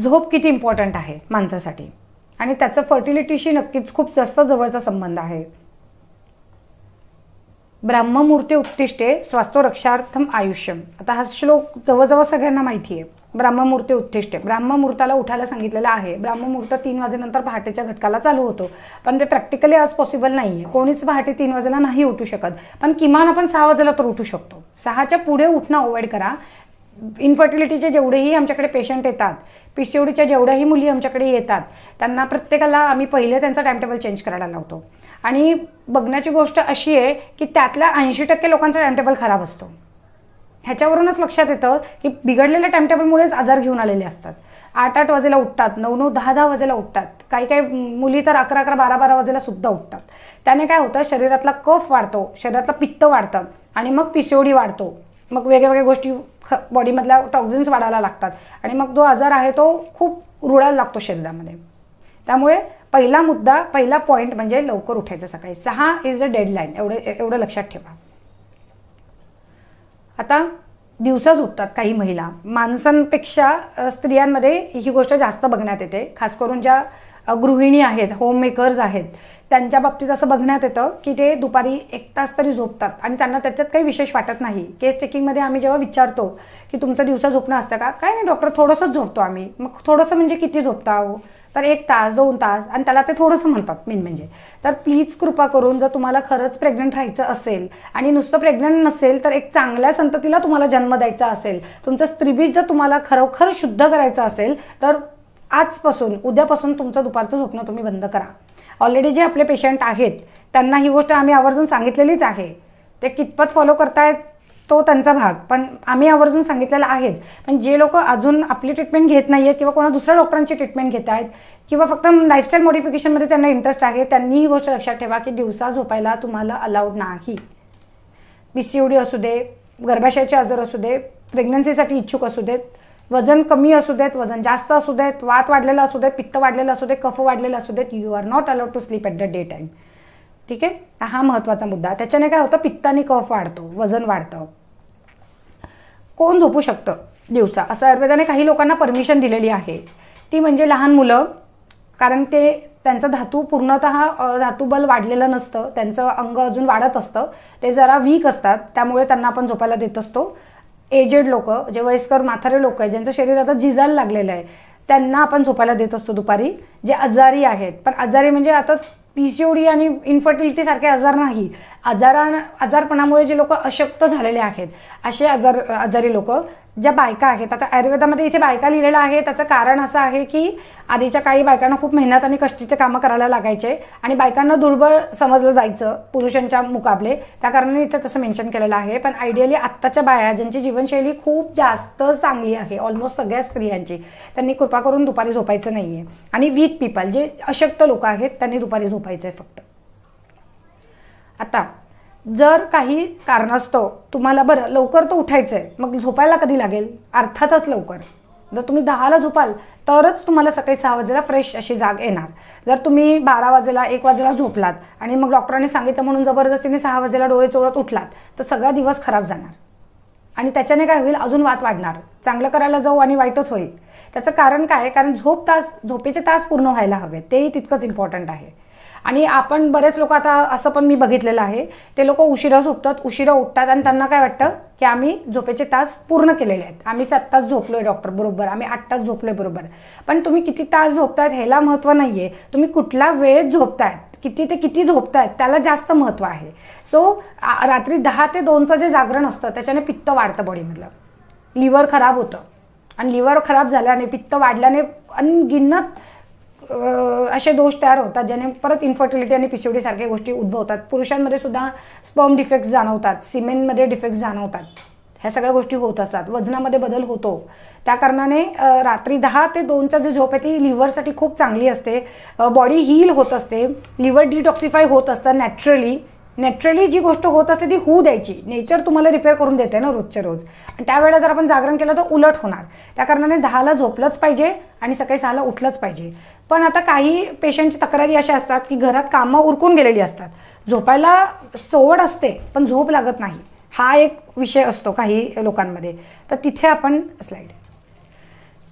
झोप किती इम्पॉर्टंट आहे माणसासाठी? आणि त्याचा फर्टिलिटीशी नक्कीच खूप जास्त जवळचा संबंध आहे. ब्राह्ममूर्ती उत्तिष्टे स्वास्थ्य रक्षार्थम आयुष्यम. आता हा श्लोक जवळजवळ सगळ्यांना माहिती आहे. ब्राह्ममूर्ती उत्तिष्टे ब्राह्ममुहूर्ताला उठायला सांगितलेलं आहे. ब्राह्ममुहूर्त तीन वाजेनंतर पहाटेच्या घटकाला चालू होतो. पण ते प्रॅक्टिकली आज पॉसिबल नाही आहे कोणीच पहाटे तीन वाजेला नाही उठू शकत. पण किमान आपण सहा वाजेला तर उठू शकतो. सहाच्या पुढे उठणं अवॉइड करा. इन्फर्टिलिटीचे जेवढेही आमच्याकडे पेशंट येतात पी सी ओडीच्या जेवढ्याही मुली आमच्याकडे येतात त्यांना प्रत्येकाला आम्ही पहिले त्यांचा टाईमटेबल चेंज करायला लावतो. आणि बघण्याची गोष्ट अशी आहे की त्यातल्या ऐंशी टक्के लोकांचा टाईमटेबल खराब असतो. ह्याच्यावरूनच लक्षात येतं की बिघडलेल्या टाईमटेबलमुळेच आजार घेऊन आलेले असतात. आठ आठ वाजेला उठतात नऊ नऊ दहा दहा वाजेला उठतात. काही काही मुली तर अकरा अकरा बारा बारा वाजेला सुद्धा उठतात. त्याने काय होतं शरीरातला कफ वाढतो शरीरातला पित्त वाढतं आणि मग पिसोडी वाढतो. मग वेगवेगळ्या गोष्टी ख बॉडीमधल्या टॉक्झिन्स वाढायला लागतात. आणि मग जो आजार आहे तो खूप रुळायला लागतो शरीरामध्ये. त्यामुळे पहिला मुद्दा पहिला पॉईंट म्हणजे लवकर उठायचं सकाळी. सहा इज द डेडलाईन एवढे एवढं लक्षात ठेवा. आता दिवसा झोपतात काही महिला. माणसांपेक्षा स्त्रियांमध्ये ही गोष्ट जास्त बघण्यात येते. खास करून ज्या गृहिणी आहेत होममेकर्स आहेत. त्यांच्या बाबतीत असं बघण्यात येतं की ते दुपारी एक तास तरी झोपतात आणि त्यांना त्याच्यात काही विशेष वाटत नाही. केस चेकिंगमध्ये आम्ही जेव्हा विचारतो की तुमचं दिवसा झोपणं असतं का? काय नाही डॉक्टर थोडंसंच झोपतो आम्ही. मग थोडंसं म्हणजे किती झोपता आहो तर एक तास दोन तास आणि त्याला ते थोडंसं म्हणतात मेन म्हणजे. तर प्लीज कृपा करून जर तुम्हाला खरंच प्रेग्नंट राहायचं असेल आणि नुसतं प्रेग्नंट नसेल तर एक चांगल्या संततीला तुम्हाला जन्म द्यायचा असेल. तुमचं स्त्रीबीज जर तुम्हाला खरोखर शुद्ध करायचं असेल तर आजपासून उद्यापासून तुमचं दुपारचं झोपणं तुम्ही बंद करा. ऑलरेडी जे आपले पेशंट आहेत त्यांना ही गोष्ट आम्ही आवर्जून सांगितलेलीच आहे. ते कितपत फॉलो करतायत तो त्यांचा भाग. पण आम्ही आवर्जून सांगितलेला आहेच. पण जे लोक अजून आपली ट्रीटमेंट घेत नाही आहेत किंवा कोणा दुसऱ्या डॉक्टरांची ट्रीटमेंट घेत आहेत किंवा फक्त लाईफस्टाईल मॉडिफिकेशनमध्ये त्यांना इंटरेस्ट आहे त्यांनी ही गोष्ट लक्षात ठेवा की दिवसा झोपायला तुम्हाला अलाउड नाही. बी सी ओ डी असू दे गर्भाशयाचे आजार असू दे प्रेग्नन्सीसाठी इच्छुक असू देत वजन कमी असू देत वजन जास्त असू देत वात वाढलेलं असू देत पित्त वाढलेलं असू दे कफ वाढलेलं असू देत you are not allowed to sleep at the day time ठीक आहे? हा महत्त्वाचा मुद्दा. त्याच्याने काय होतं? पित्त आणि कफ वाढतो वजन वाढतं. कोण झोपू शकतं दिवसा? असं आयुर्वेदाने काही लोकांना परमिशन दिलेली आहे. ती म्हणजे लहान मुलं कारण ते त्यांचं धातू पूर्णतः धातूबल वाढलेलं नसतं. त्यांचं अंग अजून वाढत असतं. ते जरा वीक असतात. त्यामुळे त्यांना आपण झोपायला देत असतो. एजेड लोक जे वयस्कर म्हातारे लोक आहेत ज्यांचं शरीर आता झिजायला लागलेलं आहे त्यांना आपण झोपायला देत असतो दुपारी. जे आजारी आहेत पण आजारी म्हणजे आता पी सी ओ डी आणि इन्फर्टिलिटीसारखे आजार नाही. आजारा आजारपणामुळे जे लोक अशक्त झालेले आहेत असे आजार आजारी लोक ज्या बायका आहेत आता आयुर्वेदामध्ये इथे बायका लिहिलेलं आहे त्याचं कारण असं आहे की आधीच्या काळी बायकांना खूप मेहनत आणि कष्टीचे कामं करायला लागायचे आणि बायकांना दुर्बळ समजलं जायचं पुरुषांच्या मुकाबले. त्या कारणाने इथे तसं मेन्शन केलेलं आहे. पण आयडियली आत्ताच्या बाया ज्यांची जीवनशैली खूप जास्त चांगली आहे ऑलमोस्ट सगळ्या स्त्रियांची त्यांनी कृपा करून दुपारी झोपायचं नाही आहे आणि वीक पीपल जे अशक्त लोक आहेत त्यांनी दुपारी झोपायचं आहे फक्त. आता जर काही कारणास्तव तुम्हाला बरं लवकर तर उठायचं आहे मग झोपायला कधी लागेल? अर्थातच लवकर. जर तुम्ही दहाला झोपाल तरच तुम्हाला सकाळी सहा वाजेला फ्रेश अशी जाग येणार. जर तुम्ही बारा वाजेला एक वाजेला झोपलात आणि मग डॉक्टरांनी सांगितलं म्हणून जबरदस्तीने सहा वाजेला डोळे चोळत उठलात तर सगळा दिवस खराब जाणार. आणि त्याच्याने काय होईल? अजून वात वाढणार. चांगलं करायला जाऊ आणि वाईटच होईल. त्याचं कारण काय? कारण झोप तास झोपेचे तास पूर्ण व्हायला हवे तेही तितकंच इम्पॉर्टंट आहे. आणि आपण बरेच लोक आता असं पण मी बघितलेलं आहे ते लोक उशिरा झोपतात उशिरा उठतात आणि त्यांना काय वाटतं की आम्ही झोपेचे तास पूर्ण केलेले आहेत. आम्ही सात तास झोपलोय डॉक्टर बरोबर. आम्ही आठ तास झोपलोय बरोबर. पण तुम्ही किती तास झोपतायत ह्याला महत्त्व नाही आहे तुम्ही कुठला वेळेत झोपतायत किती ते किती झोपतायत त्याला जास्त महत्त्व आहे. सो रात्री दहा ते दोनचं जे जागरण असतं त्याच्याने पित्त वाढतं बॉडीमधलं लिव्हर खराब होतं. आणि लिव्हर खराब झाल्याने पित्त वाढल्याने अनगिनत असे दोष तयार होतात ज्याने परत इन्फर्टिलिटी आणि पिसिओडी सारख्या गोष्टी उद्भवतात. पुरुषांमध्ये सुद्धा स्पर्म डिफेक्ट्स जाणवतात सिमेंटमध्ये डिफेक्ट्स जाणवतात. ह्या सगळ्या गोष्टी होत असतात. वजनामध्ये बदल होतो. त्या कारणाने रात्री दहा ते दोनचा जो झोप आहे ती लिव्हरसाठी खूप चांगली असते. बॉडी हील होत असते. लिव्हर डिटॉक्सिफाय होत असतं नॅचरली नॅचरली जी गोष्ट होत असते ती होऊ द्यायची. नेचर तुम्हाला रिपेअर करून देते ना रोजच्या रोज. आणि त्यावेळेला जर आपण जागरण केलं तर उलट होणार. त्या कारणाने दहाला झोपलंच पाहिजे आणि सकाळी सहाला उठलंच पाहिजे. पण आता काही पेशंटची तक्रारी अशा असतात की घरात कामं उरकून गेलेली असतात. झोपायला सोवड असते पण झोप लागत नाही. हा एक विषय असतो काही लोकांमध्ये. तर तिथे आपण स्लाईड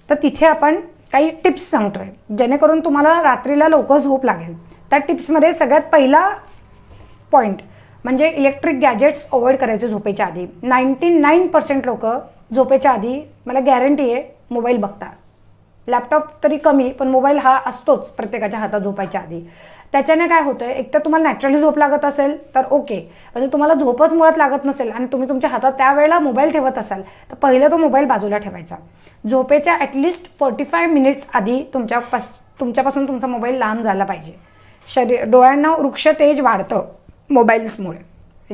तर तिथे आपण काही टिप्स सांगतोय. जेणेकरून तुम्हाला रात्रीला लवकर झोप लागेल. त्या टिप्समध्ये सगळ्यात पहिला पॉईंट म्हणजे इलेक्ट्रिक गॅजेट्स अवॉइड करायचे झोपेच्या आधी. नाईन्टी नाईन पर्सेंट लोक झोपेच्या आधी मला गॅरंटी आहे मोबाईल बघता लॅपटॉप तरी कमी पण मोबाईल हा असतोच प्रत्येकाच्या हातात झोपायच्या आधी. त्याच्याने काय होतं एक तर तुम्हाला नॅचरली झोप लागत असेल तर ओके म्हणजे तुम्हाला झोपच मुळात लागत नसेल आणि तुम्ही तुमच्या हातात त्यावेळेला मोबाईल ठेवत असाल तर पहिलं तो मोबाईल बाजूला ठेवायचा. झोपेच्या ॲटलिस्ट फोर्टी फाय मिनिट्स आधी तुमच्यापास तुमच्यापासून तुमचा मोबाईल लांब झाला पाहिजे. शरीर डोळ्यांना वृक्ष तेज वाढतं. मोबाईल्समुळे.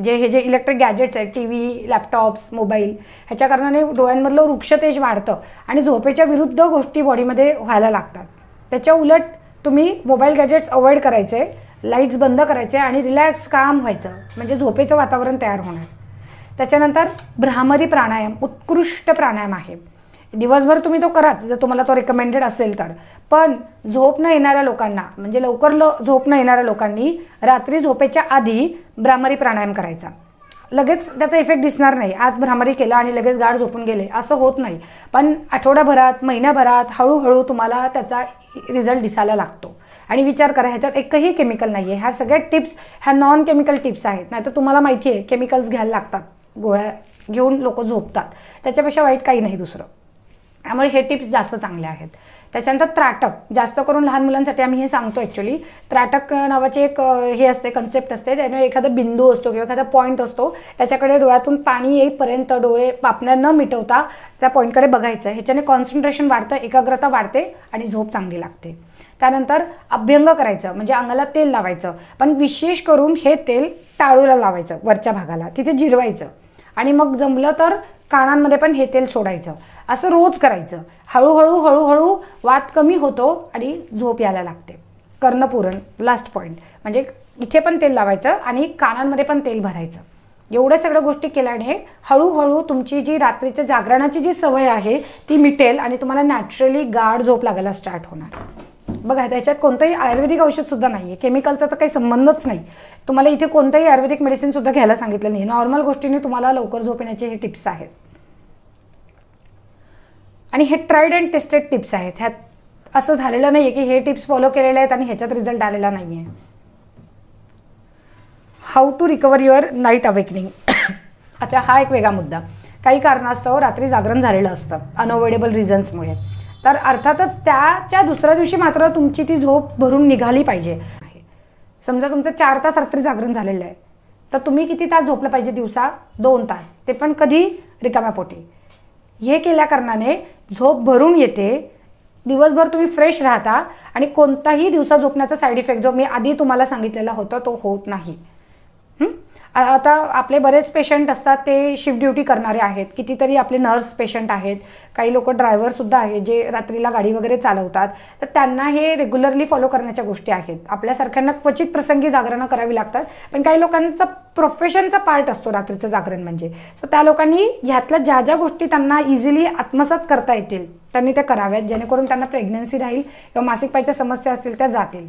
जे हे जे इलेक्ट्रिक गॅजेट्स आहेत टी व्ही लॅपटॉप्स मोबाईल ह्याच्या कारणाने डोळ्यांमधलं वृक्षतेज वाढतं आणि झोपेच्या विरुद्ध गोष्टी बॉडीमध्ये व्हायला लागतात. त्याच्या उलट तुम्ही मोबाईल गॅजेट्स अवॉइड करायचे लाईट्स बंद करायचे आणि रिलॅक्स काम व्हायचं. म्हणजे झोपेचं वातावरण तयार होणार. त्याच्यानंतर भ्रामरी प्राणायाम उत्कृष्ट प्राणायाम आहे. दिवसभर तुम्ही तो कराच जर तुम्हाला तो रेकमेंडेड असेल तर. पण झोप न येणाऱ्या लोकांना म्हणजे लवकर ल झोप न येणाऱ्या लोकांनी रात्री झोपेच्या आधी भ्रामरी प्राणायाम करायचा. लगेच त्याचा इफेक्ट दिसणार नाही. आज भ्रामरी केला आणि लगेच गाढ झोपून गेले असं होत नाही. पण आठवड्याभरात महिन्याभरात हळूहळू तुम्हाला त्याचा रिझल्ट दिसायला लागतो. आणि विचार करा ह्याच्यात एकही केमिकल नाही आहे ह्या सगळ्या टिप्स ह्या नॉन केमिकल टिप्स आहेत. नाही तर तुम्हाला माहिती आहे केमिकल्स घ्यायला लागतात. गोळ्या घेऊन लोक झोपतात. त्याच्यापेक्षा वाईट काही नाही दुसरं. त्यामुळे हे टिप्स जास्त चांगले आहेत. त्याच्यानंतर त्राटक. जास्त करून लहान मुलांसाठी आम्ही हे सांगतो ॲक्च्युली त्राटक नावाचे एक हे असते कन्सेप्ट असते. त्यामुळे एखादा बिंदू असतो किंवा एखादा पॉईंट असतो त्याच्याकडे डोळ्यातून पाणी येईपर्यंत डोळे पापण्या न मिटवता त्या पॉईंटकडे बघायचं. ह्याच्याने कॉन्सन्ट्रेशन वाढतं एकाग्रता वाढते आणि झोप चांगली लागते. त्यानंतर अभ्यंग करायचं म्हणजे अंगाला तेल लावायचं. पण विशेष करून हे तेल टाळूला लावायचं वरच्या भागाला. तिथे जिरवायचं. आणि मग जमलं तर कानांमध्ये पण हे तेल सोडायचं. असं रोज करायचं. हळूहळू हळूहळू वात कमी होतो आणि झोप यायला लागते. कर्णपूरण लास्ट पॉईंट म्हणजे इथे पण तेल लावायचं आणि कानांमध्ये पण तेल भरायचं. एवढ्या सगळ्या गोष्टी केल्याने हळूहळू तुमची जी रात्रीच्या जागरणाची जी सवय आहे ती मिटेल आणि तुम्हाला नॅचरली गाढ झोप लागायला स्टार्ट होणार. बघा त्याच्यात कोणतंही आयुर्वेदिक औषधसुद्धा नाही आहे केमिकलचा तर काही संबंधच नाही. तुम्हाला इथे कोणतंही आयुर्वेदिक मेडिसिनसुद्धा घ्यायला सांगितलं नाही. नॉर्मल गोष्टीने तुम्हाला लवकर झोप येण्याचे हे टिप्स आहेत. आणि हे ट्राईड अँड टेस्टेड टिप्स आहेत. ह्यात असं झालेलं नाही आहे की हे टिप्स फॉलो केलेले आहेत आणि ह्याच्यात रिझल्ट आलेला नाही आहे how to recover your night awakening अच्छा हा एक वेगळा मुद्दा. काही कारणास्तव रात्री जागरण झालेलं असतं. अनअवॉइडेबल रिझन्समुळे तर अर्थातच त्याच्या दुसऱ्या दिवशी मात्र तुमची ती झोप भरून निघाली पाहिजे. समजा तुमचं चार तास रात्री जागरण झालेलं आहे. तर तुम्ही किती तास झोपलं पाहिजे दिवसा? दोन तास. ते पण कधी? रिकाम्या पोटी हे केल्या कारणाने झोप भरून येते. दिवसभर तुम्ही फ्रेश राहता आणि कोणताही दिवसा झोपण्याचा साईड इफेक्ट जो मी आधी तुम्हाला सांगितलेला होता तो होत नाही. आता आपले बरेच पेशंट असतात ते शिफ्ट ड्युटी करणारे आहेत. कितीतरी आपले नर्स पेशंट आहेत. काही लोक ड्रायव्हरसुद्धा आहेत जे रात्रीला गाडी वगैरे चालवतात. तर त्यांना हे रेग्युलरली फॉलो करण्याच्या गोष्टी आहेत. आपल्यासारख्यांना क्वचित प्रसंगी जागरणं करावी लागतात. पण काही लोकांचा प्रोफेशनचा पार्ट असतो रात्रीचं जागरण म्हणजे. सो त्या लोकांनी ह्यातल्या ज्या ज्या गोष्टी त्यांना इझिली आत्मसात करता येतील त्यांनी त्या कराव्यात. जेणेकरून त्यांना प्रेग्नन्सी राहील किंवा मासिक पायच्या समस्या असतील त्या जातील.